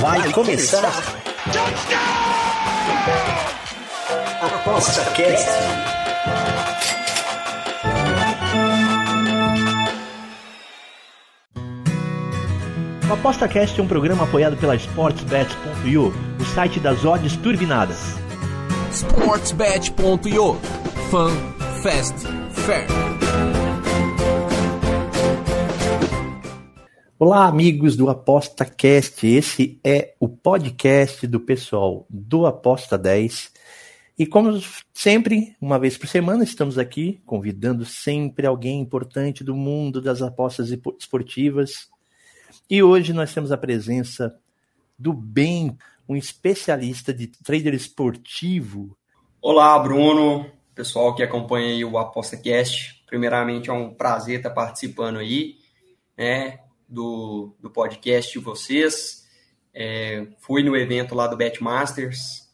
Vai começar. Aposta Cast. O Aposta Cast é um programa apoiado pela SportsBet.io, o site das odds turbinadas. SportsBet.io Fun, Fast, Fair. Olá, amigos do Aposta Cast. Esse é o podcast do pessoal do Aposta 10. E como sempre, uma vez por semana, estamos aqui convidando sempre alguém importante do mundo das apostas esportivas. E hoje nós temos a presença do Ben, um especialista de trader esportivo. Olá, Bruno, pessoal que acompanha o Aposta Cast. Primeiramente, é um prazer estar participando aí, né, do, do podcast de vocês. É, fui no evento lá do Betmasters,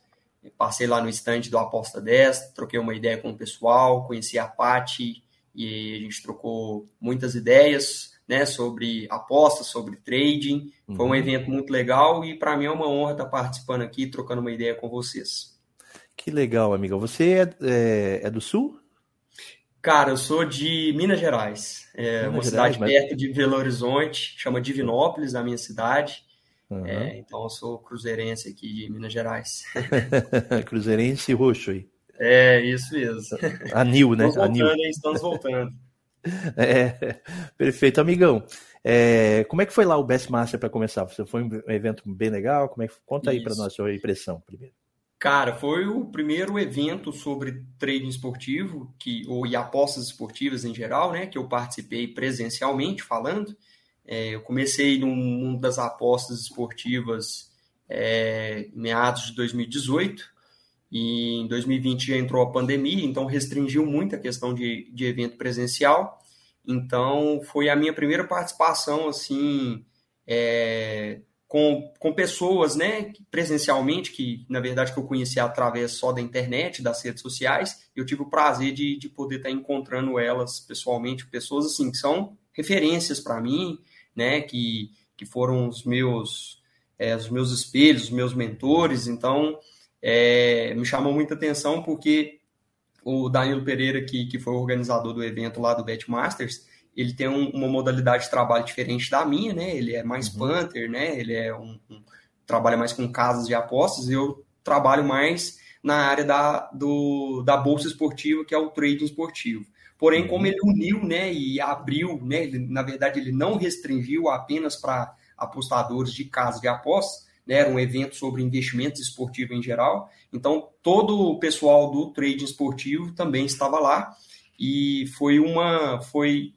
passei lá no estande do Aposta 10, troquei uma ideia com o pessoal, conheci a Pati e a gente trocou muitas ideias né, sobre apostas, sobre trading. Foi um uhum. evento muito legal e para mim é uma honra estar participando aqui, trocando uma ideia com vocês. Que legal, amiga. Você é, é, é do Sul? Cara, eu sou de Minas Gerais. É Minas uma Gerais, cidade mas... perto de Belo Horizonte, chama Divinópolis, a minha cidade. Uhum. É, então eu sou cruzeirense aqui de Minas Gerais. cruzeirense roxo aí. É, isso mesmo. Anil, né? Estamos voltando, Anil. Hein? Estamos voltando. É, perfeito, amigão. É, como é que foi lá o Best Master para começar? Você foi um evento bem legal? Como é que, conta aí para nós a sua impressão primeiro. Cara, foi o primeiro evento sobre trading esportivo que, ou, e apostas esportivas em geral, né, que eu participei presencialmente falando. É, eu comecei num mundo das apostas esportivas é, em meados de 2018 e em 2020 já entrou a pandemia, então restringiu muito a questão de, de evento presencial. Então foi a minha primeira participação assim é, com, com pessoas, né, presencialmente, que na verdade que eu conheci através só da internet, das redes sociais, eu tive o prazer de, de poder estar encontrando elas pessoalmente, pessoas assim que são referências para mim, né, que, que foram os meus, é, os meus espelhos, os meus mentores, então é, me chamou muita atenção porque o Danilo Pereira, que, que foi o organizador do evento lá do Betmasters, ele tem um, uma modalidade de trabalho diferente da minha, né? Ele é mais uhum. punter, né? Ele é um, um, trabalha mais com casas de apostas. Eu trabalho mais na área da, do, da bolsa esportiva, que é o trading esportivo. Porém, como uhum. ele uniu, né, e abriu, né, ele, na verdade ele não restringiu apenas para apostadores de casas de apostas, né, era um evento sobre investimentos esportivos em geral. Então, todo o pessoal do trading esportivo também estava lá e foi uma foi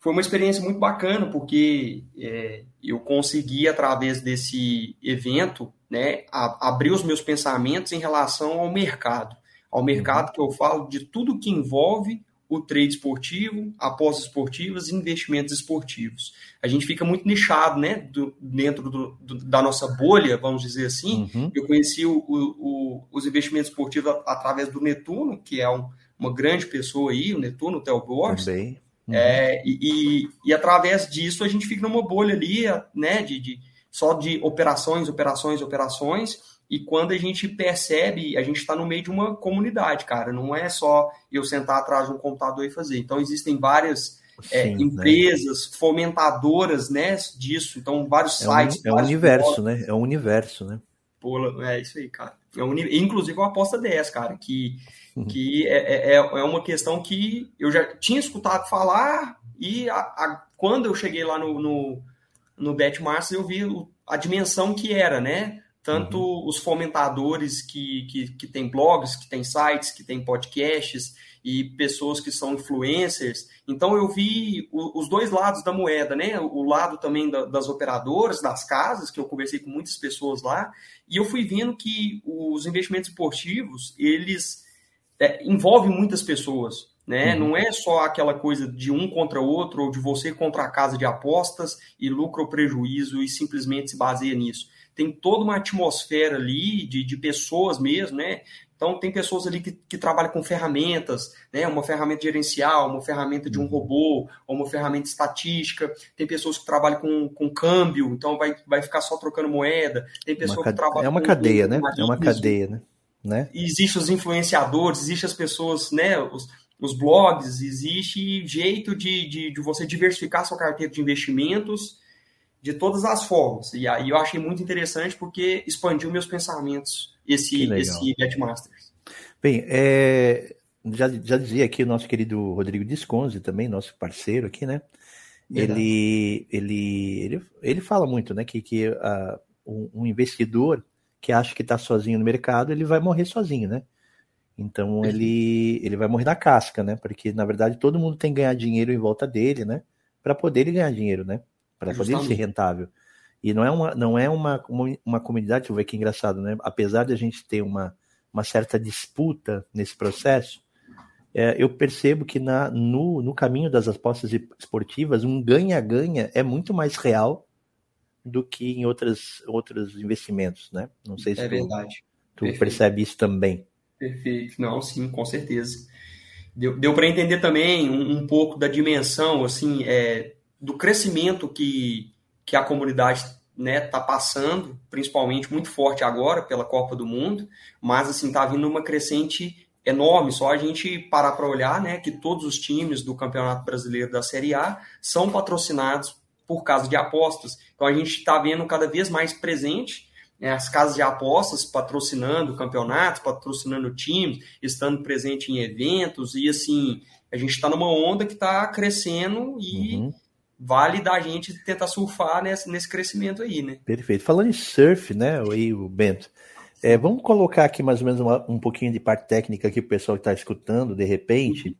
foi uma experiência muito bacana, porque é, eu consegui, através desse evento, né, a, abrir os meus pensamentos em relação ao mercado. Ao mercado uhum. que eu falo de tudo que envolve o trade esportivo, apostas esportivas e investimentos esportivos. A gente fica muito nichado, né, do, dentro do, do, da nossa bolha, vamos dizer assim. Uhum. Eu conheci o, o, os investimentos esportivos através do Netuno, que é um, uma grande pessoa aí, o Netuno, o Theo Borges. Também. Uhum. É, e, e, e, através disso a gente fica numa bolha ali, né, de, de, só de operações, operações, operações, e quando a gente percebe, a gente está no meio de uma comunidade, cara, não é só eu sentar atrás de um computador e fazer. Então existem várias é, Sim, né? empresas né? fomentadoras né, disso, então vários é sites. Um, é um universo, né? É um universo, né? Pô, é isso aí, cara. É um, inclusive uma aposta 10, cara, que Uhum. que é, é, é uma questão que eu já tinha escutado falar e a, a, quando eu cheguei lá no, no, no Betmasters eu vi a dimensão que era, né? Tanto uhum. os fomentadores que, que, que têm blogs, que têm sites, que têm podcasts e pessoas que são influencers. Então eu vi o, os dois lados da moeda, né? O lado também da, das operadoras, das casas, que eu conversei com muitas pessoas lá, e eu fui vendo que os investimentos esportivos, eles é, envolve muitas pessoas. Né? Uhum. Não é só aquela coisa de um contra outro ou de você contra a casa de apostas e lucro ou prejuízo e simplesmente se baseia nisso. Tem toda uma atmosfera ali de, de pessoas mesmo, né? Então, tem pessoas ali que, que trabalham com ferramentas, né? Uma ferramenta gerencial, uma ferramenta de um uhum. robô, ou uma ferramenta estatística. Tem pessoas que trabalham com, com câmbio, então vai, vai ficar só trocando moeda. Tem pessoas que trabalham É uma com, cadeia, com, né? É uma cadeia, né? Né? Existem os influenciadores, existem as pessoas, né? Os, os blogs, existe jeito de, de, de você diversificar sua carteira de investimentos de todas as formas. E aí eu achei muito interessante porque expandiu meus pensamentos esse, esse Getmasters. Bem, é, já, já dizia aqui o nosso querido Rodrigo Disconzi também, nosso parceiro aqui, né? Ele, ele, ele, ele fala muito, né? Que, que uh, um, um investidor que acha que está sozinho no mercado, ele vai morrer sozinho, né? Então ele, ele vai morrer na casca, né? Porque na verdade todo mundo tem que ganhar dinheiro em volta dele, né? Para poder ele ganhar dinheiro, né? Para poder ser rentável. E não é uma, não é uma, uma, uma comunidade, deixa eu ver que engraçado, né? Apesar de a gente ter uma, uma certa disputa nesse processo, é, eu percebo que na, no, no caminho das apostas esportivas, um ganha-ganha é muito mais real do que em outras, outros investimentos, né? Não sei se é tu, verdade. tu percebe isso também. Perfeito. Não, sim, com certeza. Deu, deu para entender também um, um, pouco da dimensão, assim, é, do crescimento que, que a comunidade né, tá passando, principalmente muito forte agora pela Copa do Mundo, mas assim tá vindo uma crescente enorme. Só a gente parar para olhar, né, que todos os times do Campeonato Brasileiro da Série A são patrocinados por causa de apostas. Então a gente está vendo cada vez mais presente né, as casas de apostas patrocinando campeonatos, patrocinando times, estando presente em eventos e assim a gente está numa onda que está crescendo e uhum vale da gente tentar surfar nesse, nesse crescimento aí, né? Perfeito. Falando em surf, né, aí, o Bento, é, vamos colocar aqui mais ou menos uma, um pouquinho de parte técnica aqui para o pessoal que está escutando, de repente, uhum.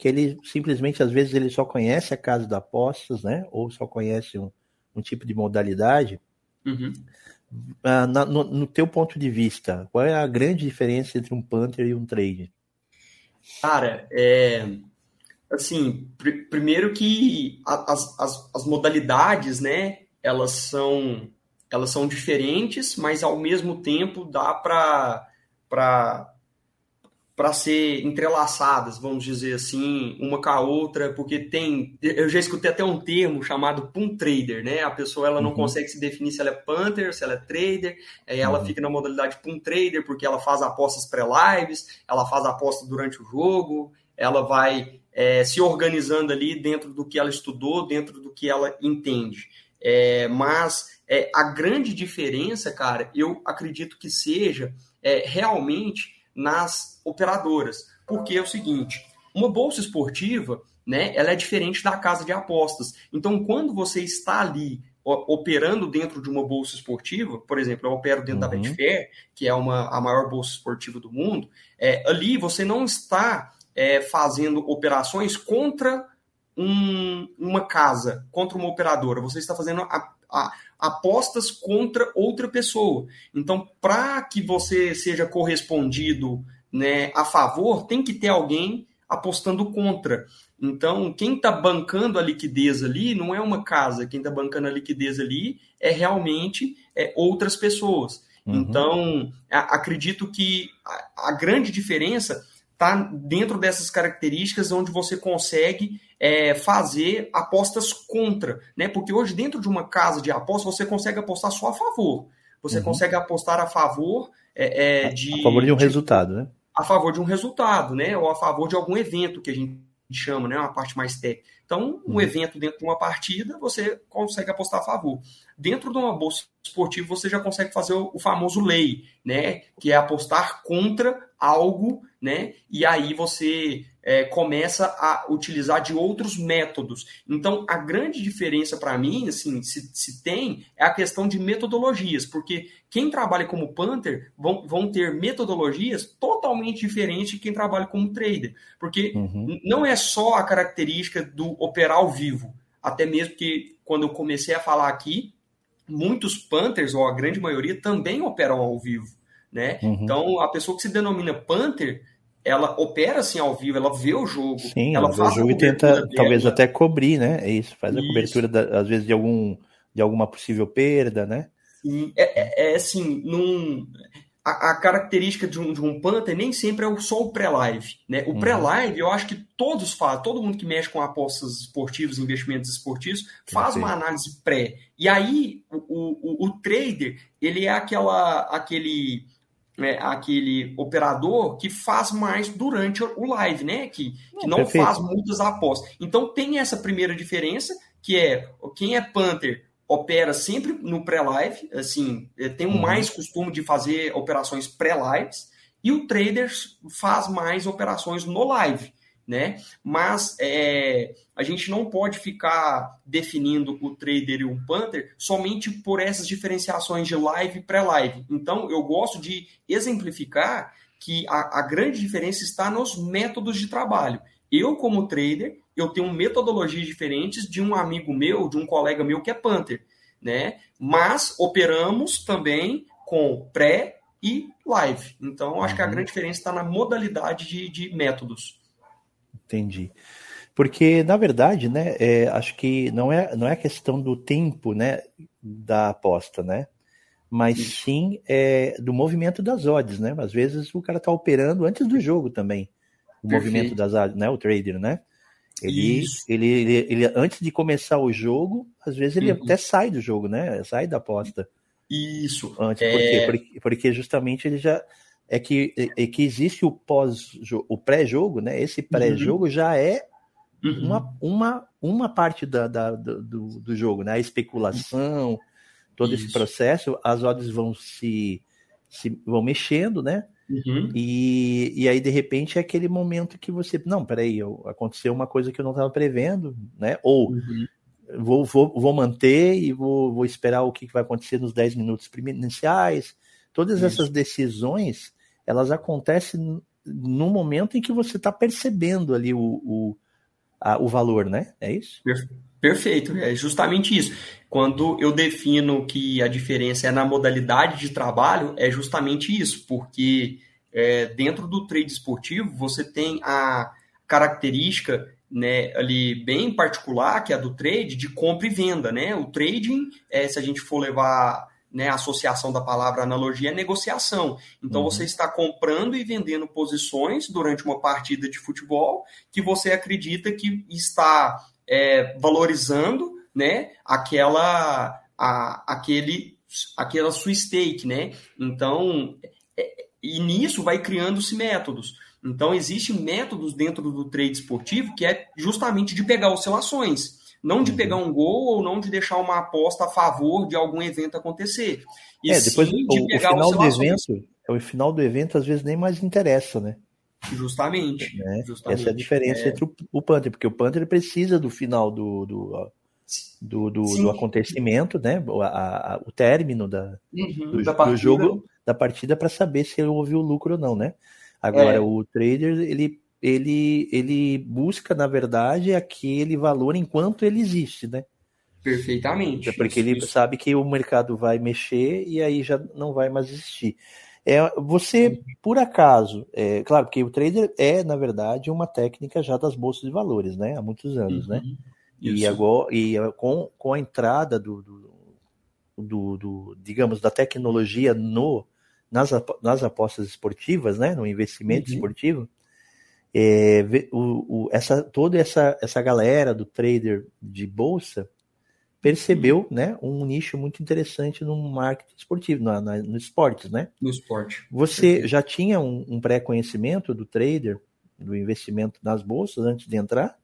Que ele simplesmente, às vezes, ele só conhece a casa de apostas, né, ou só conhece um, um tipo de modalidade. Uhum. Ah, na, no, no, teu ponto de vista, qual é a grande diferença entre um punter e um trade? Cara, é, assim, pr primeiro que as, as, as, modalidades, né, elas são, elas são diferentes, mas ao mesmo tempo dá para para ser entrelaçadas, vamos dizer assim, uma com a outra, porque tem, eu já escutei até um termo chamado pun trader, né? A pessoa ela não uhum. consegue se definir se ela é punter, se ela é trader, ela uhum. fica na modalidade pun trader porque ela faz apostas pré-lives, ela faz apostas durante o jogo, ela vai é, se organizando ali dentro do que ela estudou, dentro do que ela entende. É, mas é, a grande diferença, cara, eu acredito que seja é, realmente nas operadoras. Porque é o seguinte, uma bolsa esportiva, né, ela é diferente da casa de apostas. Então, quando você está ali operando dentro de uma bolsa esportiva, por exemplo, eu opero dentro uhum. da Betfair, que é uma, a maior bolsa esportiva do mundo, é, ali você não está é, fazendo operações contra um, uma casa, contra uma operadora. Você está fazendo a, a, apostas contra outra pessoa. Então, para que você seja correspondido né, a favor, tem que ter alguém apostando contra. Então, quem está bancando a liquidez ali não é uma casa, quem está bancando a liquidez ali é realmente é, outras pessoas. Uhum. Então, a, acredito que a, a grande diferença está dentro dessas características onde você consegue é, fazer apostas contra, né? Porque hoje dentro de uma casa de apostas você consegue apostar só a favor. Você uhum. consegue apostar a favor é, é, de a favor de um de, resultado, né? A favor de um resultado, né? Ou a favor de algum evento que a gente chama, né? Uma parte mais técnica. Então, um uhum. evento dentro de uma partida, você consegue apostar a favor. Dentro de uma bolsa esportiva, você já consegue fazer o, o famoso lei, né? Que é apostar contra algo, né? E aí você é, começa a utilizar de outros métodos. Então, a grande diferença para mim, assim, se, se, tem, é a questão de metodologias, porque quem trabalha como punter vão, vão ter metodologias totalmente diferentes de quem trabalha como trader, porque uhum. não é só a característica do operar ao vivo, até mesmo que quando eu comecei a falar aqui, muitos punters, ou a grande maioria, também operam ao vivo. Né? Uhum. Então, a pessoa que se denomina punter, ela opera assim ao vivo, ela vê o jogo. Sim, ela, vê o jogo e tenta, dela. talvez até cobrir, né? É isso, faz a isso. cobertura, da, às vezes, de, algum, de alguma possível perda, né? Sim, é, é, é assim, num, a, a, característica de um, de um Panther nem sempre é só o pré-live. Né? O uhum. pré-live, eu acho que todos fazem, todo mundo que mexe com apostas esportivas, investimentos esportivos, faz uma análise pré. E aí, o, o, o trader, ele é aquela, aquele, né, aquele operador que faz mais durante o live, né? Que, que não Perfeito. faz muitas apostas. Então, tem essa primeira diferença, que é quem é Panther opera sempre no pré-live, assim, é, tem uhum. mais costume de fazer operações pré-lives, e o trader faz mais operações no live, né? Mas é, a gente não pode ficar definindo o trader e o punter somente por essas diferenciações de live e pré-live. Então, eu gosto de exemplificar que a, a grande diferença está nos métodos de trabalho. Eu, como trader, eu tenho metodologias diferentes de um amigo meu, de um colega meu que é Panther, né? Mas operamos também com pré e live. Então, acho que a uhum. grande diferença está na modalidade de, de, métodos. Entendi. Porque, na verdade, né, é, acho que não é, não é a questão do tempo né, da aposta, né? Mas Isso. sim é, do movimento das odds, né? Às vezes o cara está operando antes do jogo também. O Perfeito. movimento das odds, né? O trader, né? Ele, ele, ele, ele, antes de começar o jogo, às vezes ele uhum. até sai do jogo, né? Sai da aposta. Isso. Antes, é... por quê? Porque, porque justamente ele já é que, é que existe o pós o pré-jogo, né? Esse pré-jogo uhum. já é uhum. uma, uma, uma parte da, da do, do jogo, né? A especulação, todo Isso. esse processo, as odds vão se, se vão mexendo, né? Uhum. E, e aí, de repente, é aquele momento que você. Não, peraí, aconteceu uma coisa que eu não estava prevendo, né? Ou uhum. vou, vou, vou manter e vou, vou esperar o que vai acontecer nos 10 minutos iniciais. Todas isso. essas decisões, elas acontecem no momento em que você está percebendo ali o, o, a, o valor, né? É isso? Perfeito, é justamente isso. Quando eu defino que a diferença é na modalidade de trabalho, é justamente isso, porque é, dentro do trade esportivo você tem a característica né, ali bem particular, que é a do trade, de compra e venda. Né? O trading, é, se a gente for levar né, associação da palavra analogia, é negociação. Então uhum. você está comprando e vendendo posições durante uma partida de futebol que você acredita que está é, valorizando né, aquela, a, aquele, aquela sua stake, né? Então, é, e nisso vai criando-se métodos. Então, existem métodos dentro do trade esportivo que é justamente de pegar oscilações, não de uhum. pegar um gol ou não de deixar uma aposta a favor de algum evento acontecer. E é, depois sim, de o, pegar o final do evento, o final do evento às vezes nem mais interessa, né? Justamente, né? justamente. Essa é a diferença é. entre o, o Panther, porque o Panther precisa do final do, do, do, do, do acontecimento, né? A, a, o término da, uhum, do, da do, jogo, da partida, para saber se houve o lucro ou não, né? Agora, é. o trader, ele, ele, ele busca, na verdade, aquele valor enquanto ele existe, né? Perfeitamente. Porque isso, ele isso. sabe que o mercado vai mexer e aí já não vai mais existir. É, você, por acaso, é, claro, porque o trader é, na verdade, uma técnica já das bolsas de valores, né? Há muitos anos, né? uhum. né? E agora, e com, com a entrada do, do, do, do, digamos, da tecnologia no, nas, nas apostas esportivas, né? No investimento uhum. esportivo, é, o, o, essa, toda essa, essa galera do trader de bolsa percebeu né, um nicho muito interessante no marketing esportivo, no, na, no esportes, né? No esporte. Você já tinha um, um pré-conhecimento do trader, do investimento nas bolsas antes de entrar?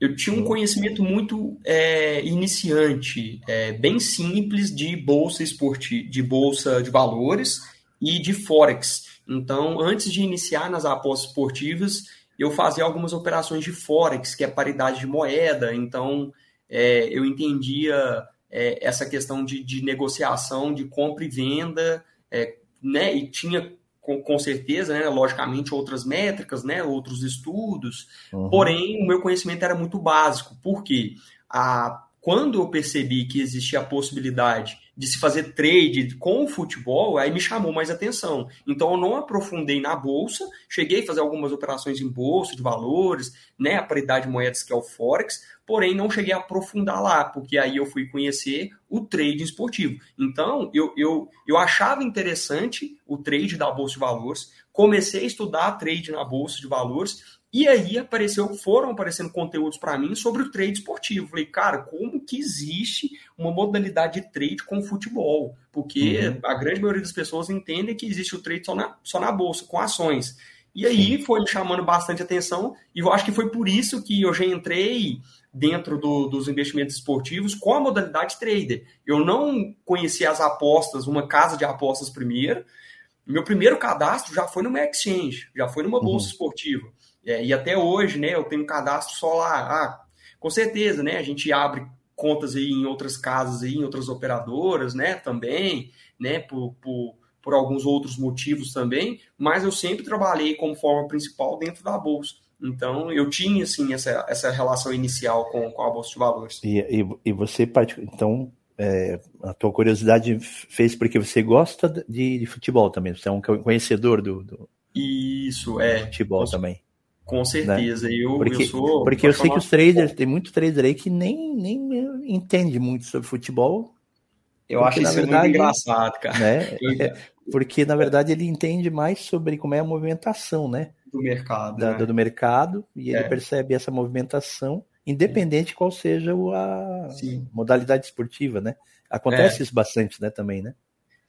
Eu tinha um conhecimento muito é, iniciante, é, bem simples de bolsa esportiva, de bolsa de valores e de forex. Então, antes de iniciar nas apostas esportivas, eu fazia algumas operações de forex, que é paridade de moeda. Então, é, eu entendia é, essa questão de, de, negociação, de compra e venda, é, né, e tinha com, com, certeza, né, logicamente, outras métricas, né, outros estudos, uhum. porém, o meu conhecimento era muito básico, porque a, quando eu percebi que existia a possibilidade de se fazer trade com o futebol, aí me chamou mais atenção. Então eu não aprofundei na bolsa, cheguei a fazer algumas operações em bolsa de valores, né, a paridade de moedas que é o forex, porém não cheguei a aprofundar lá, porque aí eu fui conhecer o trade esportivo. Então eu, eu, eu achava interessante o trade da bolsa de valores, comecei a estudar trade na bolsa de valores e aí apareceu, foram aparecendo conteúdos para mim sobre o trade esportivo. Falei, cara, como que existe uma modalidade de trade com futebol? Porque uhum. a grande maioria das pessoas entende que existe o trade só na, só na bolsa, com ações. E aí foi me chamando bastante atenção, e eu acho que foi por isso que eu já entrei dentro do, dos investimentos esportivos com a modalidade trader. Eu não conhecia as apostas, uma casa de apostas primeiro. Meu primeiro cadastro já foi numa exchange, já foi numa bolsa uhum. esportiva. É, e até hoje, né, eu tenho um cadastro só lá. Ah, com certeza, né, a gente abre contas aí em outras casas, aí, em outras operadoras, né, também, né, por, por, por alguns outros motivos também, mas eu sempre trabalhei como forma principal dentro da bolsa. Então, eu tinha, assim, essa, essa relação inicial com, com a Bolsa de Valores. E, e, e você, então, é, a tua curiosidade fez porque você gosta de, de, futebol também, você é um conhecedor do, do Isso, é. futebol também. Com certeza, né? eu, porque, eu sou. Porque eu sei que os traders, tem muito trader aí que nem, nem entende muito sobre futebol. Eu acho isso verdade, muito engraçado, cara. Né? É, porque, na verdade, ele entende mais sobre como é a movimentação, né? Do mercado. Da, né? Do mercado, e ele é. percebe essa movimentação, independente qual seja a Sim. modalidade esportiva, né? Acontece é. isso bastante, né, também, né?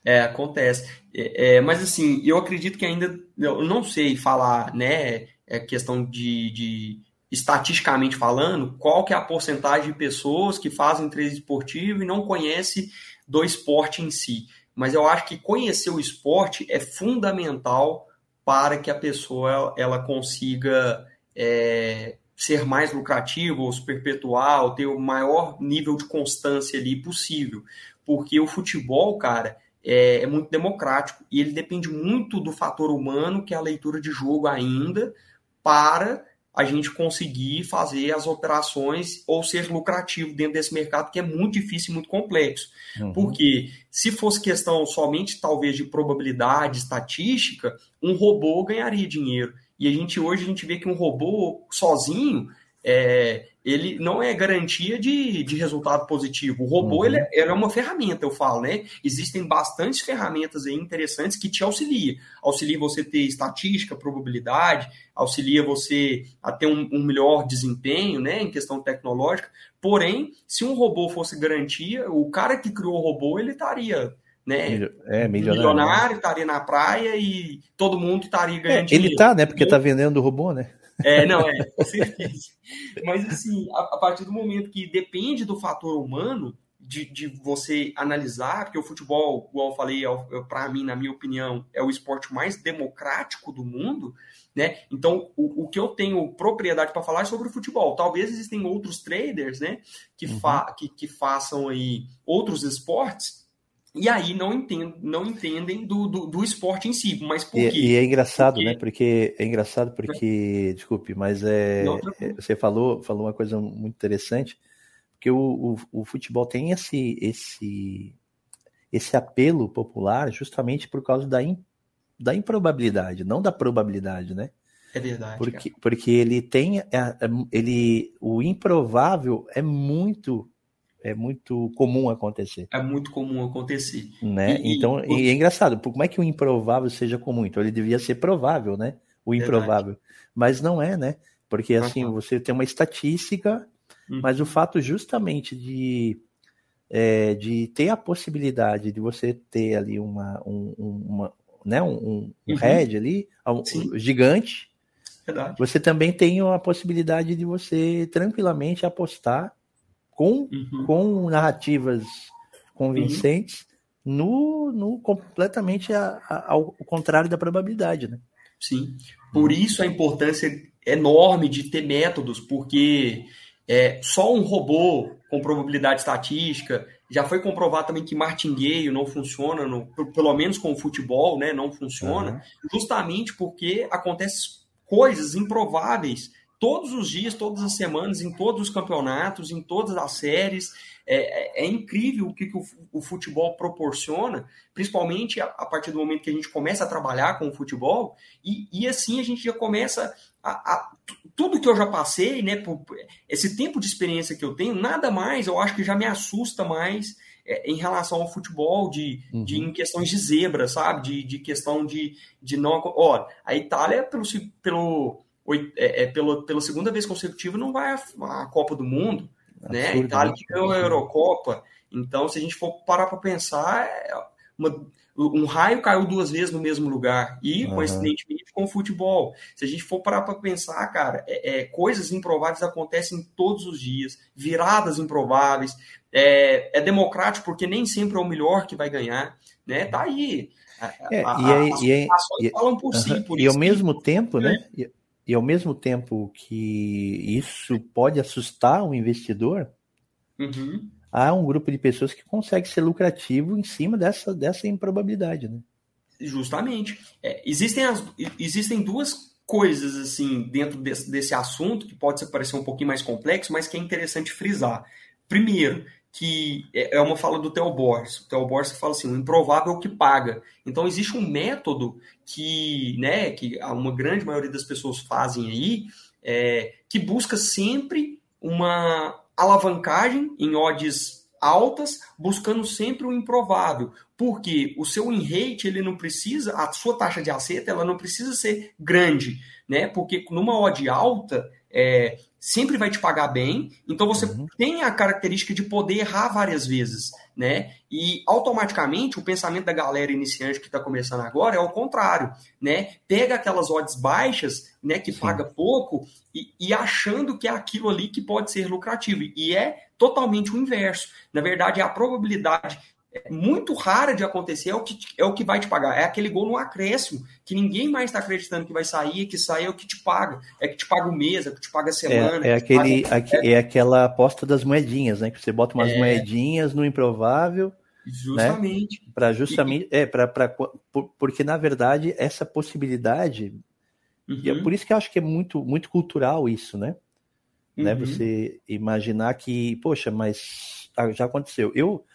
É, acontece. É, é, mas assim, eu acredito que ainda eu não sei falar, né? É questão de, de estatisticamente falando, qual que é a porcentagem de pessoas que fazem trade esportivo e não conhece do esporte em si. Mas eu acho que conhecer o esporte é fundamental para que a pessoa ela consiga é, ser mais lucrativa ou se perpetuar, ou ter o maior nível de constância ali possível. Porque o futebol, cara, é, é muito democrático e ele depende muito do fator humano, que é a leitura de jogo ainda, para a gente conseguir fazer as operações ou ser lucrativo dentro desse mercado que é muito difícil e muito complexo. Uhum. Porque se fosse questão somente talvez de probabilidade estatística, um robô ganharia dinheiro. E a gente hoje a gente vê que um robô sozinho é, ele não é garantia de, de resultado positivo. O robô uhum. ele, é, ele, é uma ferramenta, eu falo, né? Existem bastantes ferramentas aí interessantes que te auxiliam. Auxilia você ter estatística, probabilidade, auxilia você a ter um, um melhor desempenho, né, em questão tecnológica. Porém, se um robô fosse garantia, o cara que criou o robô, ele estaria né? É, milionário, milionário estaria na praia e todo mundo estaria ganhando é, Ele tá, né? Porque tá vendendo o robô, né? É, não, é, com certeza. Mas, assim, a, a, partir do momento que depende do fator humano, de, de você analisar, porque o futebol, igual eu falei, é, é para mim, na minha opinião, é o esporte mais democrático do mundo, né? Então, o, o que eu tenho propriedade para falar é sobre o futebol. Talvez existem outros traders, né, que, uhum. fa que, que façam aí outros esportes, e aí não entendem, não entendem do, do, do, esporte em si, mas por e, quê? E é engraçado, porque... né? Porque é engraçado porque, desculpe, mas é, não, é, você falou, falou uma coisa muito interessante, porque o, o, o, futebol tem esse, esse, esse apelo popular justamente por causa da, in, da improbabilidade, não da probabilidade, né? É verdade. Porque, porque ele tem, é, é, ele, o improvável é muito é muito comum acontecer. É muito comum acontecer. Né? E, então, e, é engraçado, como é que o improvável seja comum? Então ele devia ser provável, né? O improvável. Verdade. Mas não é, né? Porque assim, uhum. você tem uma estatística, uhum. mas o fato justamente de, é, de ter a possibilidade de você ter ali uma, um, uma né, um, um uhum. head ali, um, gigante, Verdade. você também tem a possibilidade de você tranquilamente apostar com, uhum. com narrativas convincentes uhum. no, no completamente a, a, ao contrário da probabilidade, né? Sim. Por isso a importância enorme de ter métodos, porque é, só um robô com probabilidade estatística já foi comprovado também que martingueio não funciona, no, pelo menos com o futebol, né? Não funciona, uhum. justamente porque acontecem coisas improváveis todos os dias, todas as semanas, em todos os campeonatos, em todas as séries. É, é, é incrível o que, que o, o, futebol proporciona, principalmente a, a, partir do momento que a gente começa a trabalhar com o futebol, e, e assim a gente já começa a, a, tudo que eu já passei, né, por, esse tempo de experiência que eu tenho, nada mais, eu acho que já me assusta mais é, em relação ao futebol, de, uhum. de em questões de zebra, sabe? De, de questão de, de não. Ó, a Itália, pelo, pelo, é, é, pelo, pela segunda vez consecutiva, não vai à, Copa do Mundo. né? A Itália que ganhou a Eurocopa. Então, se a gente for parar para pensar, é uma, um raio caiu duas vezes no mesmo lugar. E, uhum. coincidentemente, com o futebol. Se a gente for parar para pensar, cara, é, é, coisas improváveis acontecem todos os dias, viradas improváveis. É, é, democrático porque nem sempre é o melhor que vai ganhar, né? Tá aí. É, a, e, aí, e, aí, falam por si, por e ao mesmo tempo, né? E, e, ao mesmo tempo que isso pode assustar o investidor, uhum. há um grupo de pessoas que consegue ser lucrativo em cima dessa, dessa improbabilidade, né? Justamente. É, existem, as, existem duas coisas assim dentro desse, desse assunto que pode parecer um pouquinho mais complexo, mas que é interessante frisar. Primeiro, que é, é uma fala do Theo Borges. O Theo Borges fala assim, o improvável que paga. Então existe um método que, né, que uma grande maioria das pessoas fazem aí, é, que busca sempre uma alavancagem em odds altas, buscando sempre o improvável. Porque o seu in rate, ele não precisa, a sua taxa de acerto, ela não precisa ser grande, né? Porque numa odd alta, é, sempre vai te pagar bem, então você uhum. tem a característica de poder errar várias vezes, né? E automaticamente o pensamento da galera iniciante que está começando agora é o contrário, né? Pega aquelas odds baixas, né, que Sim. paga pouco e, e, achando que é aquilo ali que pode ser lucrativo e é totalmente o inverso. Na verdade, a probabilidade é muito rara de acontecer é o, que, é o que vai te pagar. É aquele gol no acréscimo, que ninguém mais está acreditando que vai sair, que sai é o que te paga. É que te paga o mês, é que te paga a semana. É, é aquele, paga... é aquela aposta das moedinhas, né? Que você bota umas é... moedinhas no improvável. Justamente. Né? Para justamente. E... É, pra, pra, por, porque, na verdade, essa possibilidade. Uhum. E é uhum. por isso que eu acho que é muito, muito cultural isso, né? né? Uhum. né? Você imaginar que, poxa, mas ah, já aconteceu. Eu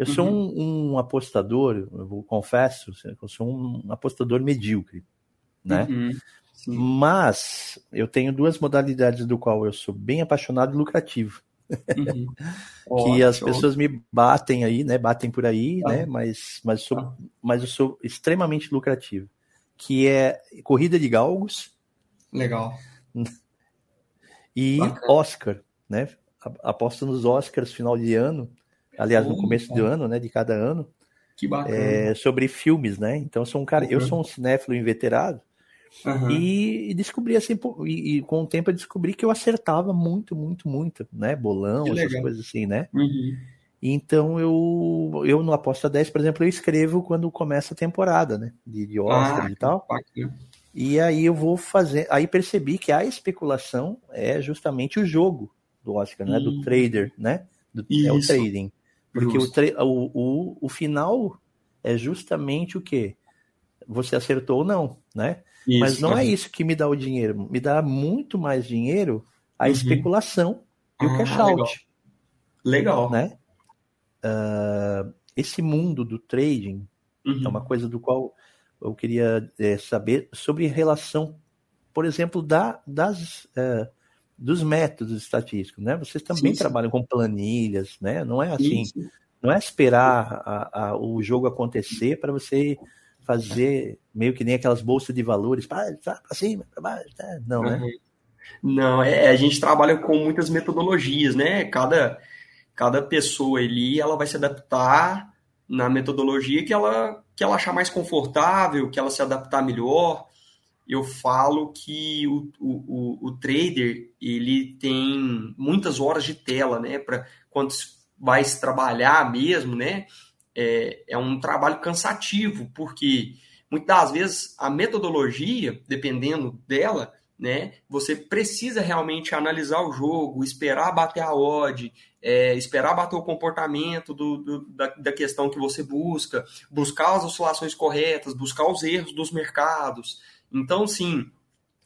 eu sou uhum. um, um, apostador, eu confesso, eu sou um apostador medíocre, né? Uhum. Mas eu tenho duas modalidades do qual eu sou bem apaixonado e lucrativo. Uhum. que as pessoas me batem aí, né? Batem por aí, ah. né? Mas, mas, sou, ah. mas eu sou extremamente lucrativo. Que é corrida de galgos. Legal. E Bacana. Oscar, né? Aposto nos Oscars final de ano aliás, no começo do ano, né, de cada ano. Que bacana. É, sobre filmes, né? Então, sou um cara, uhum. eu sou um cinéfilo inveterado uhum. e, e, descobri assim, e, e, com o tempo eu descobri que eu acertava muito, muito, muito, né? Bolão, que essas legal. coisas assim, né? Uhum. Então eu, eu no Aposta 10, por exemplo, eu escrevo quando começa a temporada, né? De, de Oscar ah, e tal. Bacana. E aí eu vou fazer. Aí percebi que a especulação é justamente o jogo do Oscar, né? Do trader, né? Do, é o trading. Porque o, o, o, o, final é justamente o que? Você acertou ou não, né? Isso, Mas não é isso que me dá o dinheiro. Me dá muito mais dinheiro a uhum. especulação e o ah, cash out. Legal. Né? Uh, esse mundo do trading uhum. é uma coisa do qual eu queria é, saber sobre relação, por exemplo, da, das, uh, dos métodos estatísticos, né? Vocês também sim, trabalham com planilhas, né? Não é assim, sim, não é esperar a, a, o jogo acontecer para você fazer meio que nem aquelas bolsas de valores, para cima, para baixo, tá? não, né? Não, é, a gente trabalha com muitas metodologias, né? Cada, cada pessoa ali, ela vai se adaptar na metodologia que ela, que ela achar mais confortável, que ela se adaptar melhor eu falo que o, o, o, trader ele tem muitas horas de tela, né? Para quando vai se trabalhar mesmo, né? É, é um trabalho cansativo, porque muitas das vezes a metodologia, dependendo dela, né? Você precisa realmente analisar o jogo, esperar bater a odd, é, esperar bater o comportamento do, do, da, da, questão que você busca, buscar as oscilações corretas, buscar os erros dos mercados. Então, sim,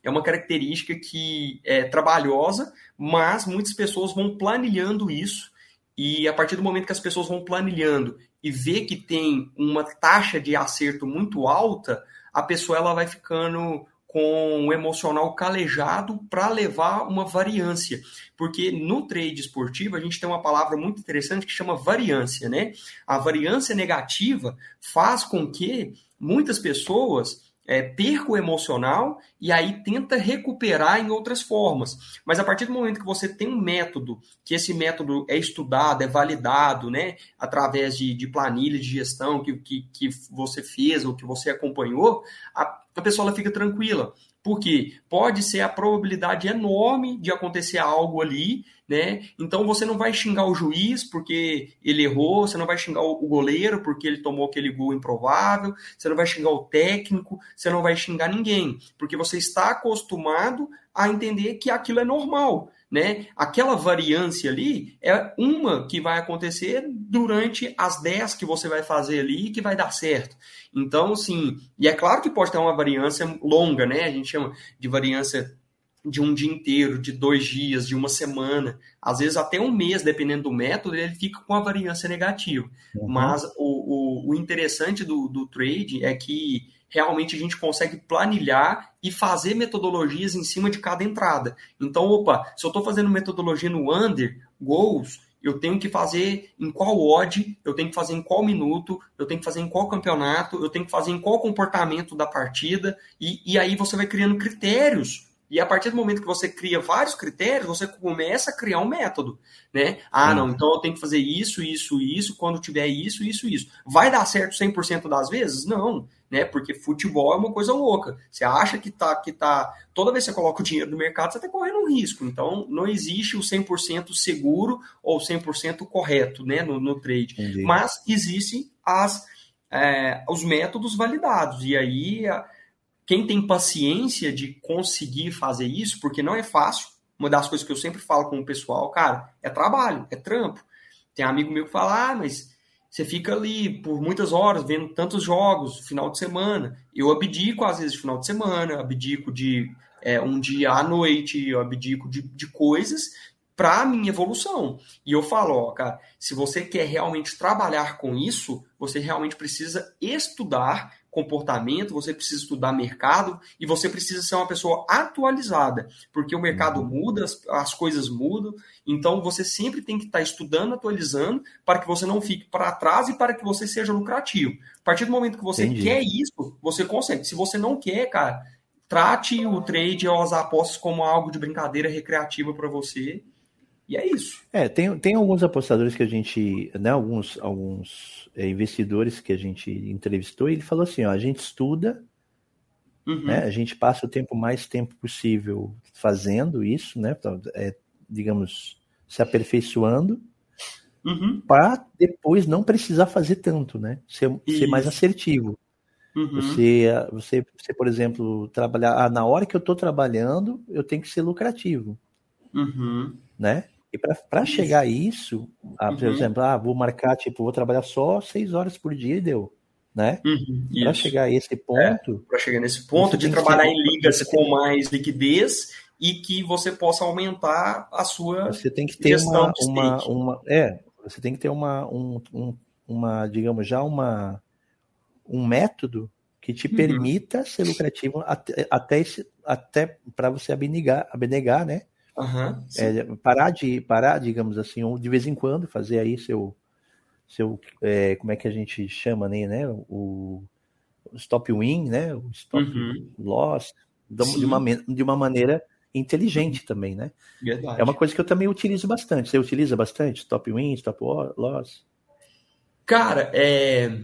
é uma característica que é trabalhosa, mas muitas pessoas vão planilhando isso e a partir do momento que as pessoas vão planilhando e vê que tem uma taxa de acerto muito alta, a pessoa ela vai ficando com o emocional calejado para levar uma variância. Porque no trade esportivo a gente tem uma palavra muito interessante que chama variância, né? A variância negativa faz com que muitas pessoas é, perca o emocional e aí tenta recuperar em outras formas. Mas a partir do momento que você tem um método, que esse método é estudado, é validado, né, através de, de planilha de gestão que, que, que você fez ou que você acompanhou, a, a pessoa ela fica tranquila. Porque pode ser a probabilidade enorme de acontecer algo ali, né? Então você não vai xingar o juiz porque ele errou, você não vai xingar o goleiro porque ele tomou aquele gol improvável, você não vai xingar o técnico, você não vai xingar ninguém, porque você está acostumado a entender que aquilo é normal né? Aquela variância ali é uma que vai acontecer durante as 10 que você vai fazer ali que vai dar certo. Então, assim, e é claro que pode ter uma variância longa, né? A gente chama de variância de um dia inteiro, de dois dias, de uma semana, às vezes até um mês, dependendo do método, ele fica com a variância negativa. Uhum. Mas o, o, o interessante do, do trade é que realmente a gente consegue planilhar e fazer metodologias em cima de cada entrada. Então, opa, se eu estou fazendo metodologia no under, goals, eu tenho que fazer em qual odd, eu tenho que fazer em qual minuto, eu tenho que fazer em qual campeonato, eu tenho que fazer em qual comportamento da partida, e, e aí você vai criando critérios e a partir do momento que você cria vários critérios, você começa a criar um método, né? Ah, não, então eu tenho que fazer isso, isso, isso, quando tiver isso, isso, isso. Vai dar certo 100% das vezes? Não, né? Porque futebol é uma coisa louca. Você acha que tá que tá, toda vez que você coloca o dinheiro no mercado, você está correndo um risco. Então, não existe o 100% seguro ou 100% correto, né, no, no trade. Entendi. Mas existem as é, os métodos validados. E aí quem tem paciência de conseguir fazer isso, porque não é fácil, uma das coisas que eu sempre falo com o pessoal, cara, é trabalho, é trampo. Tem amigo meu que fala, ah, mas você fica ali por muitas horas vendo tantos jogos final de semana. Eu abdico, às vezes, de final de semana, abdico de é, um dia à noite, eu abdico de, de coisas para minha evolução. E eu falo, ó, cara, se você quer realmente trabalhar com isso, você realmente precisa estudar comportamento, você precisa estudar mercado e você precisa ser uma pessoa atualizada, porque o mercado uhum. muda, as, as coisas mudam, então você sempre tem que estar estudando, atualizando, para que você não fique para trás e para que você seja lucrativo. A partir do momento que você Entendi. quer isso, você consegue. Se você não quer, cara, trate o trade ou as apostas como algo de brincadeira recreativa para você e é isso. É, tem, tem alguns apostadores que a gente, né, alguns, alguns é, investidores que a gente entrevistou, e ele falou assim, ó, a gente estuda, uhum. né, a gente passa o tempo mais tempo possível fazendo isso, né, é, digamos, se aperfeiçoando, uhum. para depois não precisar fazer tanto, né, ser, ser mais assertivo. Uhum. Você, você, você, por exemplo, trabalhar ah, na hora que eu estou trabalhando, eu tenho que ser lucrativo, uhum. né? E para chegar a isso, a, por uhum. exemplo, ah, vou marcar, tipo, vou trabalhar só seis horas por dia e deu. Né? Uhum, para chegar a esse ponto. É, para chegar nesse ponto de trabalhar em ligas com mais liquidez e que você possa aumentar a sua você tem que ter uma, uma, uma, é você tem que ter uma um, um, uma digamos já uma um método que te uhum. permita ser lucrativo até até, até para você abnegar abnegar né Uhum, é, parar de parar, digamos assim, de vez em quando fazer aí seu seu é, como é que a gente chama né, né o, o stop win, né, o stop uhum. loss de uma, de uma maneira inteligente uhum. também, né? Verdade. É uma coisa que eu também utilizo bastante. Você utiliza bastante stop win, stop loss? Cara, é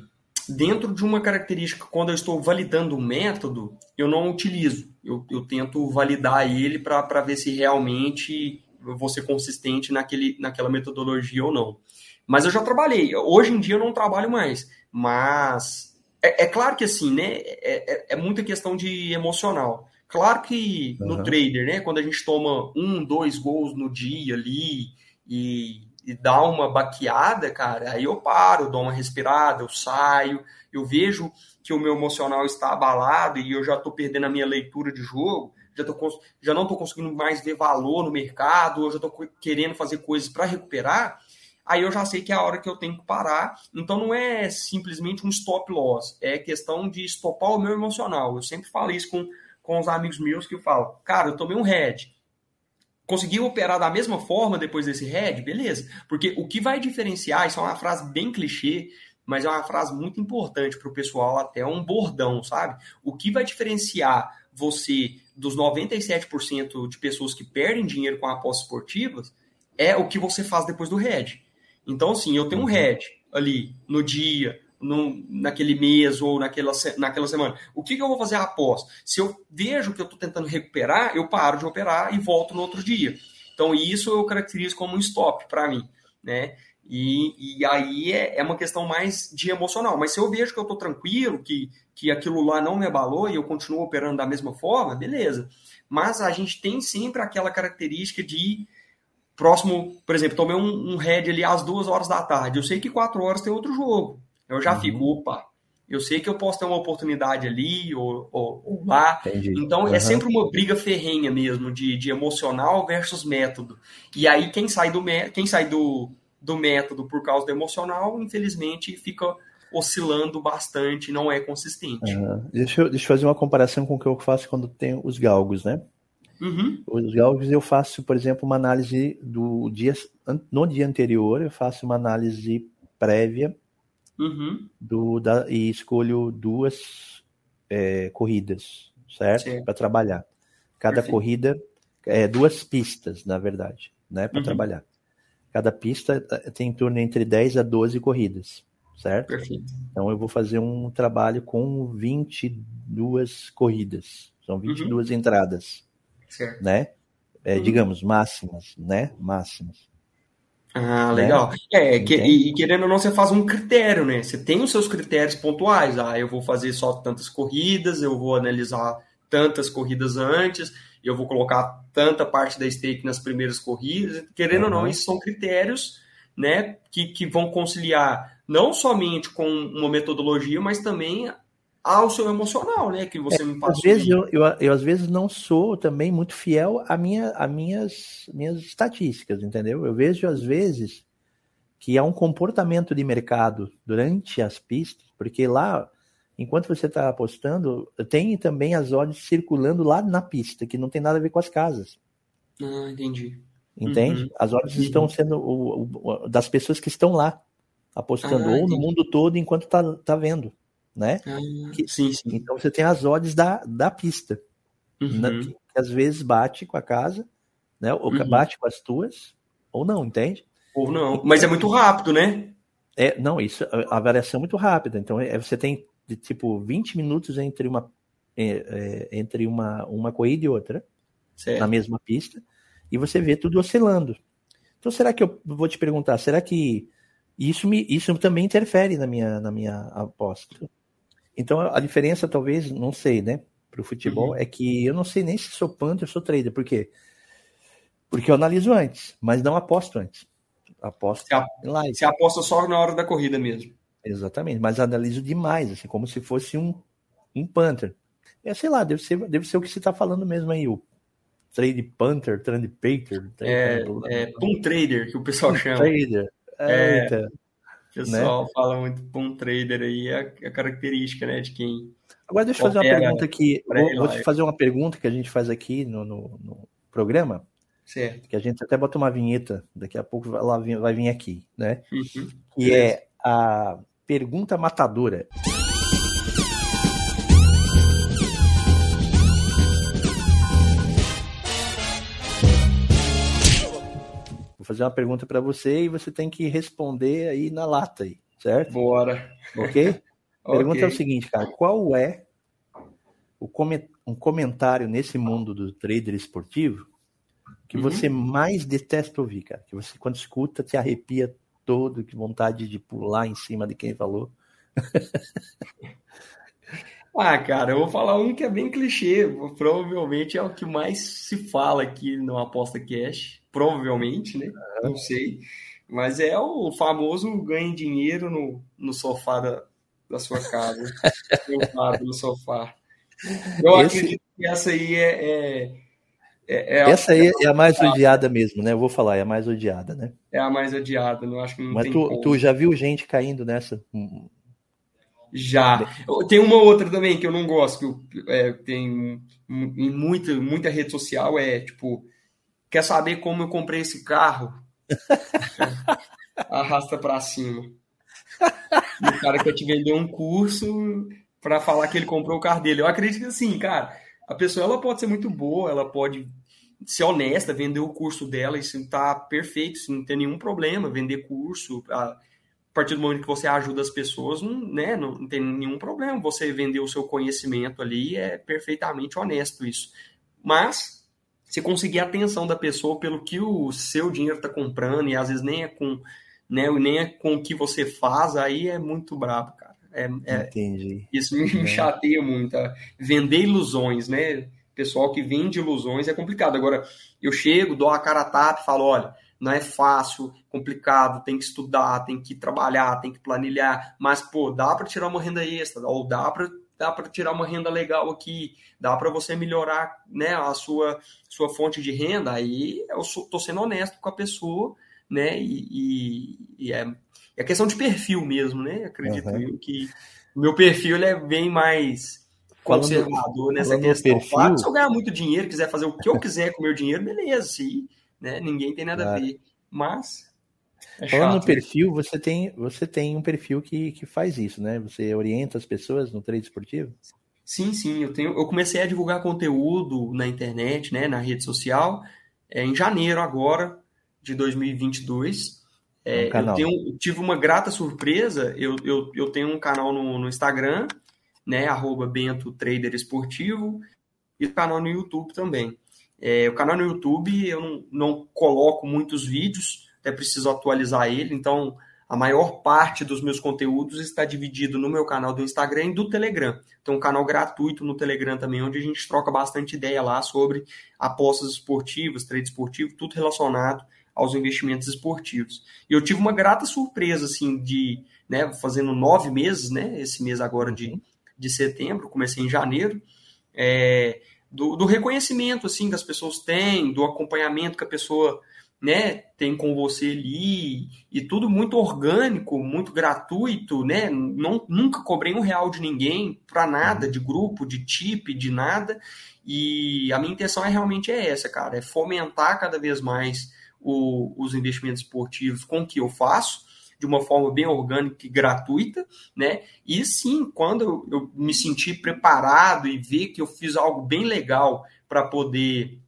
dentro de uma característica, quando eu estou validando o método, eu não utilizo. Eu, eu tento validar ele para ver se realmente eu vou ser consistente naquele, naquela metodologia ou não. Mas eu já trabalhei. Hoje em dia eu não trabalho mais. Mas é, é claro que assim, né? É, é, é, muita questão de emocional. Claro que no uhum. trader, né? Quando a gente toma um, dois gols no dia ali e e dá uma baqueada, cara, aí eu paro, dou uma respirada, eu saio, eu vejo que o meu emocional está abalado e eu já estou perdendo a minha leitura de jogo, já, tô, já não estou conseguindo mais ver valor no mercado, ou já estou querendo fazer coisas para recuperar, aí eu já sei que é a hora que eu tenho que parar. Então não é simplesmente um stop loss, é questão de estopar o meu emocional. Eu sempre falo isso com, com os amigos meus que eu falo, cara, eu tomei um head. Conseguiu operar da mesma forma depois desse head? Beleza. Porque o que vai diferenciar, isso é uma frase bem clichê, mas é uma frase muito importante para o pessoal, até um bordão, sabe? O que vai diferenciar você dos 97% de pessoas que perdem dinheiro com apostas esportivas é o que você faz depois do head. Então, assim, eu tenho um head ali no dia, no, naquele mês ou naquela, naquela semana. O que, que eu vou fazer após? Se eu vejo que eu estou tentando recuperar, eu paro de operar e volto no outro dia. Então, isso eu caracterizo como um stop para mim. Né? E, e aí é, é, uma questão mais de emocional. Mas se eu vejo que eu estou tranquilo, que, que aquilo lá não me abalou e eu continuo operando da mesma forma, beleza. Mas a gente tem sempre aquela característica de próximo, por exemplo, tomei um, um head ali às duas horas da tarde. Eu sei que quatro horas tem outro jogo. Eu já uhum. fico, opa, eu sei que eu posso ter uma oportunidade ali ou, ou, ou lá. Entendi. Então uhum. é sempre uma briga ferrenha mesmo de, de emocional versus método. E aí quem sai do quem sai do, do método por causa do emocional, infelizmente, fica oscilando bastante, não é consistente. Uhum. Deixa, eu, deixa eu fazer uma comparação com o que eu faço quando tenho os galgos, né? Uhum. Os galgos eu faço, por exemplo, uma análise do dia no dia anterior, eu faço uma análise prévia uhum. do, da, e escolho duas é, corridas, certo? Para trabalhar. Cada Perfeito. corrida é duas pistas, na verdade, né? Para uhum. trabalhar. Cada pista eh, tem em torno entre 10 a 12 corridas, certo? Perfeito. Então eu vou fazer um trabalho com 22 corridas. São 22 uhum. entradas. Certo. Né? É, uhum. Digamos, máximas, né? Máximas. Ah, né? legal. Né? É, que, e, e, querendo ou não, você faz um critério, né? Você tem os seus critérios pontuais. Ah, eu vou fazer só tantas corridas, eu vou analisar tantas corridas antes, eu vou colocar tanta parte da stake nas primeiras corridas. Querendo uhum. ou não, isso são critérios né, que, que vão conciliar não somente com uma metodologia, mas também ao seu emocional, né, que você é, me passou. Às vezes eu, eu, eu, às vezes não sou também muito fiel a, minha, a minhas, minhas estatísticas, entendeu? Eu vejo às vezes que há um comportamento de mercado durante as pistas, porque lá enquanto você está apostando, tem também as odds circulando lá na pista, que não tem nada a ver com as casas. Ah, entendi. Entende? Uhum. As odds uhum. estão sendo o, o, das pessoas que estão lá apostando, ah, ou no mundo todo, enquanto tá, tá vendo. Né? Ah, que, sim, sim. Então você tem as odds da, da pista. Uhum. Na, que, às vezes bate com a casa, né? Ou uhum. bate com as tuas, ou não, entende? Ou não. Mas é muito rápido, né? É, não, isso, a, a variação é muito rápida. Então, é, você tem de tipo 20 minutos entre uma, é, é, entre uma, uma corrida e outra, certo. na mesma pista, e você vê tudo oscilando. Então, será que eu vou te perguntar, será que isso, me, isso também interfere na minha, na minha aposta? Então, a diferença, talvez, não sei, né, para o futebol, uhum. é que eu não sei nem se sou punter ou sou trader, por quê? Porque eu analiso antes, mas não aposto antes. Aposto você, em live. Você aposta só na hora da corrida mesmo. Exatamente, mas analiso demais, assim, como se fosse um, um Panther. É, sei lá, deve ser, deve ser o que você está falando mesmo aí, o Trade Panther, Trade Pater. É, é Trader, que o pessoal chama. Trader. É, Eita. O pessoal né? fala muito Pum Trader aí, é, é a característica, né, de quem... Agora deixa eu fazer uma pergunta aqui, vou, vou, te fazer uma pergunta que a gente faz aqui no, no, no programa, certo. que a gente até bota uma vinheta, daqui a pouco ela vai vir aqui, né, uhum. que é a Pergunta matadora. Fazer uma pergunta para você e você tem que responder aí na lata aí, certo? Bora. Ok? A pergunta okay. é o seguinte, cara, qual é o um comentário nesse mundo do trader esportivo que uhum. você mais detesta ouvir, cara? Que você quando escuta te arrepia todo, que vontade de pular em cima de quem falou. ah, cara, eu vou falar um que é bem clichê. Provavelmente é o que mais se fala aqui no Aposta Cash. Provavelmente, né? Não sei. Mas é o famoso ganhe dinheiro no, no sofá da, da sua casa. no sofá. Eu Esse... acredito que essa aí é, é, é, é essa aí é a mais odiada mesmo, né? Eu vou falar, é a mais odiada, né? É a mais odiada, não acho que não Mas tem tu, como. tu já viu gente caindo nessa? Já. Tem uma outra também que eu não gosto, que é, tem em muita, muita rede social, é tipo, quer saber como eu comprei esse carro? Arrasta para cima. E o cara quer te vender um curso para falar que ele comprou o carro dele. Eu acredito que assim, cara, a pessoa ela pode ser muito boa, ela pode ser honesta, vender o curso dela, isso tá perfeito, isso não tem nenhum problema, vender curso, a, partir do momento que você ajuda as pessoas, não, né, não, não tem nenhum problema você vender o seu conhecimento ali, é perfeitamente honesto isso. Mas, se conseguir a atenção da pessoa pelo que o seu dinheiro está comprando, e às vezes nem é com, né, nem é com o que você faz, aí é muito brabo, cara. É, é, Entendi. Isso me é. chateia muito. Tá? Vender ilusões, né? Pessoal que vende ilusões é complicado. Agora, eu chego, dou a cara a tapa e falo, olha, não é fácil, complicado, tem que estudar, tem que trabalhar, tem que planilhar, mas pô, dá para tirar uma renda extra, ou dá para dá para tirar uma renda legal aqui, dá para você melhorar, né, a sua sua fonte de renda. Aí eu tô sendo honesto com a pessoa, né? E, e, e é, é questão de perfil mesmo, né? Acredito uhum. eu que o meu perfil ele é bem mais conservador falando, nessa falando questão. Perfil... Claro, se eu ganhar muito dinheiro, quiser fazer o que eu quiser com o meu dinheiro, beleza, sim né? Ninguém tem nada claro. a ver. Mas. É Falando no perfil, você tem, você tem um perfil que, que faz isso, né? Você orienta as pessoas no trade esportivo? Sim, sim. Eu, tenho, eu comecei a divulgar conteúdo na internet, né, na rede social, é, em janeiro agora de 2022. É, eu, tenho, tive uma grata surpresa. Eu, eu, eu tenho um canal no, no Instagram, né, arroba Bento Trader Esportivo, e canal no YouTube também. É, o canal no YouTube eu não, não, coloco muitos vídeos, até preciso atualizar ele, então a maior parte dos meus conteúdos está dividido no meu canal do Instagram e do Telegram. Tem um canal gratuito no Telegram também, onde a gente troca bastante ideia lá sobre apostas esportivas, trade esportivo, tudo relacionado aos investimentos esportivos. E eu tive uma grata surpresa, assim, de, né, fazendo nove meses, né, esse mês agora de, de setembro, comecei em janeiro, é, do, do reconhecimento assim que as pessoas têm, do acompanhamento que a pessoa né, tem com você ali, e tudo muito orgânico, muito gratuito, né? Não, nunca cobrei um real de ninguém para nada, de grupo, de tip, de nada. E a minha intenção é realmente é essa, cara, é fomentar cada vez mais o, os investimentos esportivos com que eu faço, de uma forma bem orgânica e gratuita, né? E sim, quando eu, eu me senti preparado e ver que eu fiz algo bem legal para poder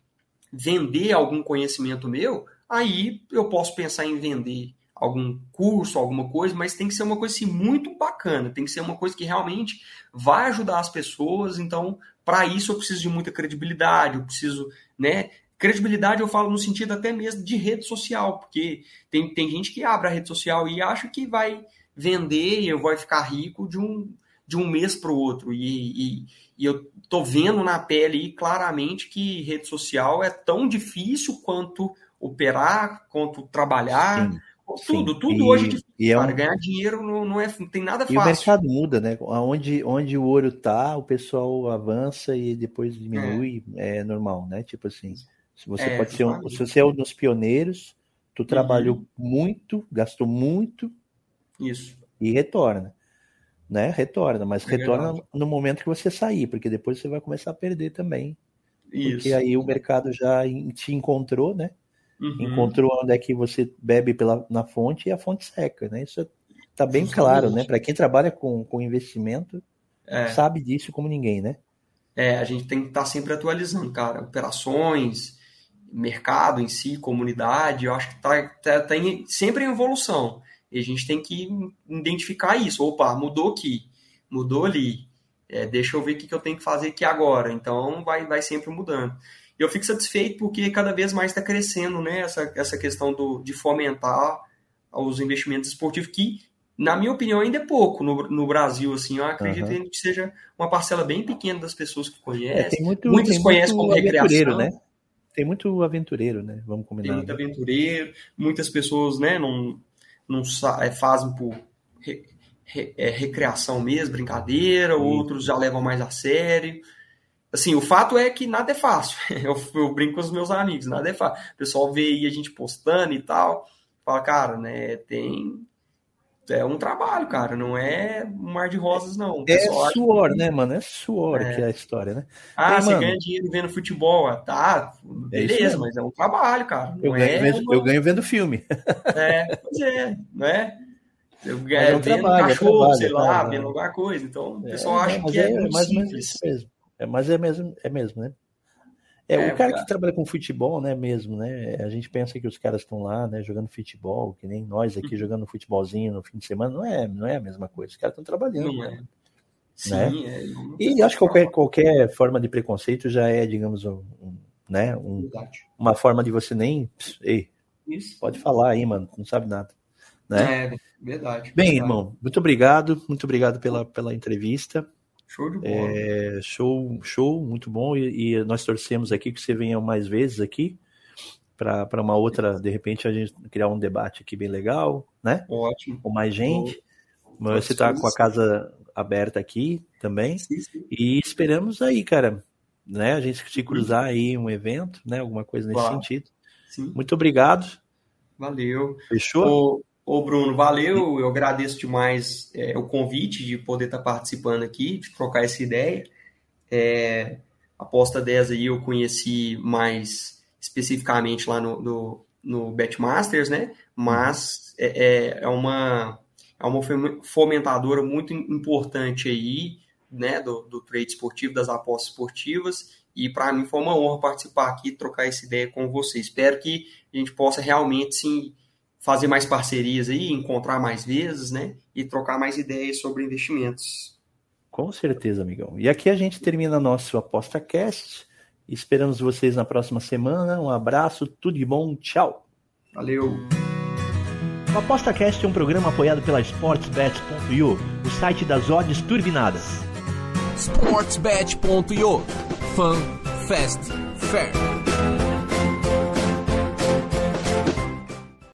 vender algum conhecimento meu, aí eu posso pensar em vender algum curso, alguma coisa, mas tem que ser uma coisa assim, muito bacana, tem que ser uma coisa que realmente vai ajudar as pessoas. Então, para isso eu preciso de muita credibilidade, eu preciso, né, Credibilidade eu falo no sentido até mesmo de rede social, porque tem, tem gente que abre a rede social e acha que vai vender e vai ficar rico de um, de um mês para o outro. E, e, e, eu tô vendo na pele claramente que rede social é tão difícil quanto operar, quanto trabalhar. Sim, tudo, sim. tudo e, hoje é difícil. E é um... Ganhar dinheiro não, não, é, não tem nada fácil. E o mercado muda, né? Onde, onde o ouro tá, o pessoal avança e depois diminui, é, é normal, né? Tipo assim. Se você é, pode ser um, se você é um dos pioneiros, tu trabalhou uhum. muito, gastou muito, isso e retorna, né? Retorna, mas é retorna verdade. no momento que você sair, porque depois você vai começar a perder também, isso. porque aí o mercado já te encontrou, né? Uhum. Encontrou onde é que você bebe pela, na fonte e a fonte seca, né? Isso tá bem claro, né? Para quem trabalha com, com investimento, é. sabe disso como ninguém, né? É, a gente tem que estar tá sempre atualizando, cara. Operações, mercado em si, comunidade, eu acho que está tá, tá sempre em evolução. E a gente tem que identificar isso. Opa, mudou aqui, mudou ali. É, deixa eu ver o que, que eu tenho que fazer aqui agora. Então, vai, vai sempre mudando. E eu fico satisfeito porque cada vez mais está crescendo né, essa, essa questão do, de fomentar os investimentos esportivos, que, na minha opinião, ainda é pouco no, no Brasil. Assim, eu acredito uhum. que seja uma parcela bem pequena das pessoas que conhecem. É, muito, Muitas conhecem como recreação. Né? Tem muito aventureiro, né? Vamos combinar. Tem muito né? aventureiro. Muitas pessoas, né, não, não é, fazem por re, re, é, recreação mesmo, brincadeira. Sim. Outros já levam mais a sério. Assim, o fato é que nada é fácil. Eu, eu, brinco com os meus amigos, nada é fácil. O pessoal vê aí a gente postando e tal, fala, cara, né, tem é um trabalho, cara, não é um mar de rosas, não. É suor, que... né, mano? É suor é. que é a história, né? Ah, você mano... ganha dinheiro vendo futebol, ah, tá, é beleza, é mas é um trabalho, cara. Eu ganho, é vendo, uma... eu ganho, vendo filme. É, pois é, né? Eu ganho é um vendo trabalho, cachorro, trabalho, sei lá, vendo alguma coisa. Então, o pessoal acha que é, mais ou menos isso mesmo. É, mas é mesmo, é mesmo, né? É, é, o cara que trabalha com futebol, né, mesmo, né? A gente pensa que os caras estão lá, né, jogando futebol, que nem nós aqui uhum. jogando futebolzinho no fim de semana, não é, não é a mesma coisa. Os caras estão trabalhando, não é. né? Sim, é. E acho que qualquer, qualquer forma de preconceito já é, digamos, um, um né, um, uma forma de você nem, ei, Isso. pode falar aí, mano, não sabe nada. Né? É, verdade. Bem, verdade. irmão, muito obrigado, muito obrigado pela, pela entrevista. Show de bola. É, show, show, muito bom. E, e, nós torcemos aqui que você venha mais vezes aqui para uma outra, de repente, a gente criar um debate aqui bem legal, né? Ótimo. Com mais gente. Mas você está com a casa aberta aqui também. Sim, sim. E esperamos aí, cara, né? A gente se cruzar aí um evento, né? Alguma coisa nesse claro. sentido. Sim. Muito obrigado. Valeu. Fechou? Ô, Bruno, valeu. Eu agradeço demais é, o convite de poder estar participando aqui, de trocar essa ideia. É, Aposta 10 aí eu conheci mais especificamente lá no, no, no Betmasters, né? Mas é, é, é uma, é uma fomentadora muito importante aí, né? Do, do trade esportivo, das apostas esportivas. E para mim foi uma honra participar aqui, trocar essa ideia com você. Espero que a gente possa realmente sim fazer mais parcerias aí, encontrar mais vezes, né? E trocar mais ideias sobre investimentos. Com certeza, amigão. E aqui a gente termina nosso ApostaCast. Esperamos vocês na próxima semana. Um abraço, tudo de bom, tchau. Valeu. O ApostaCast é um programa apoiado pela SportsBet.io, o site das odds turbinadas. SportsBet.io Fun, Fast, Fair.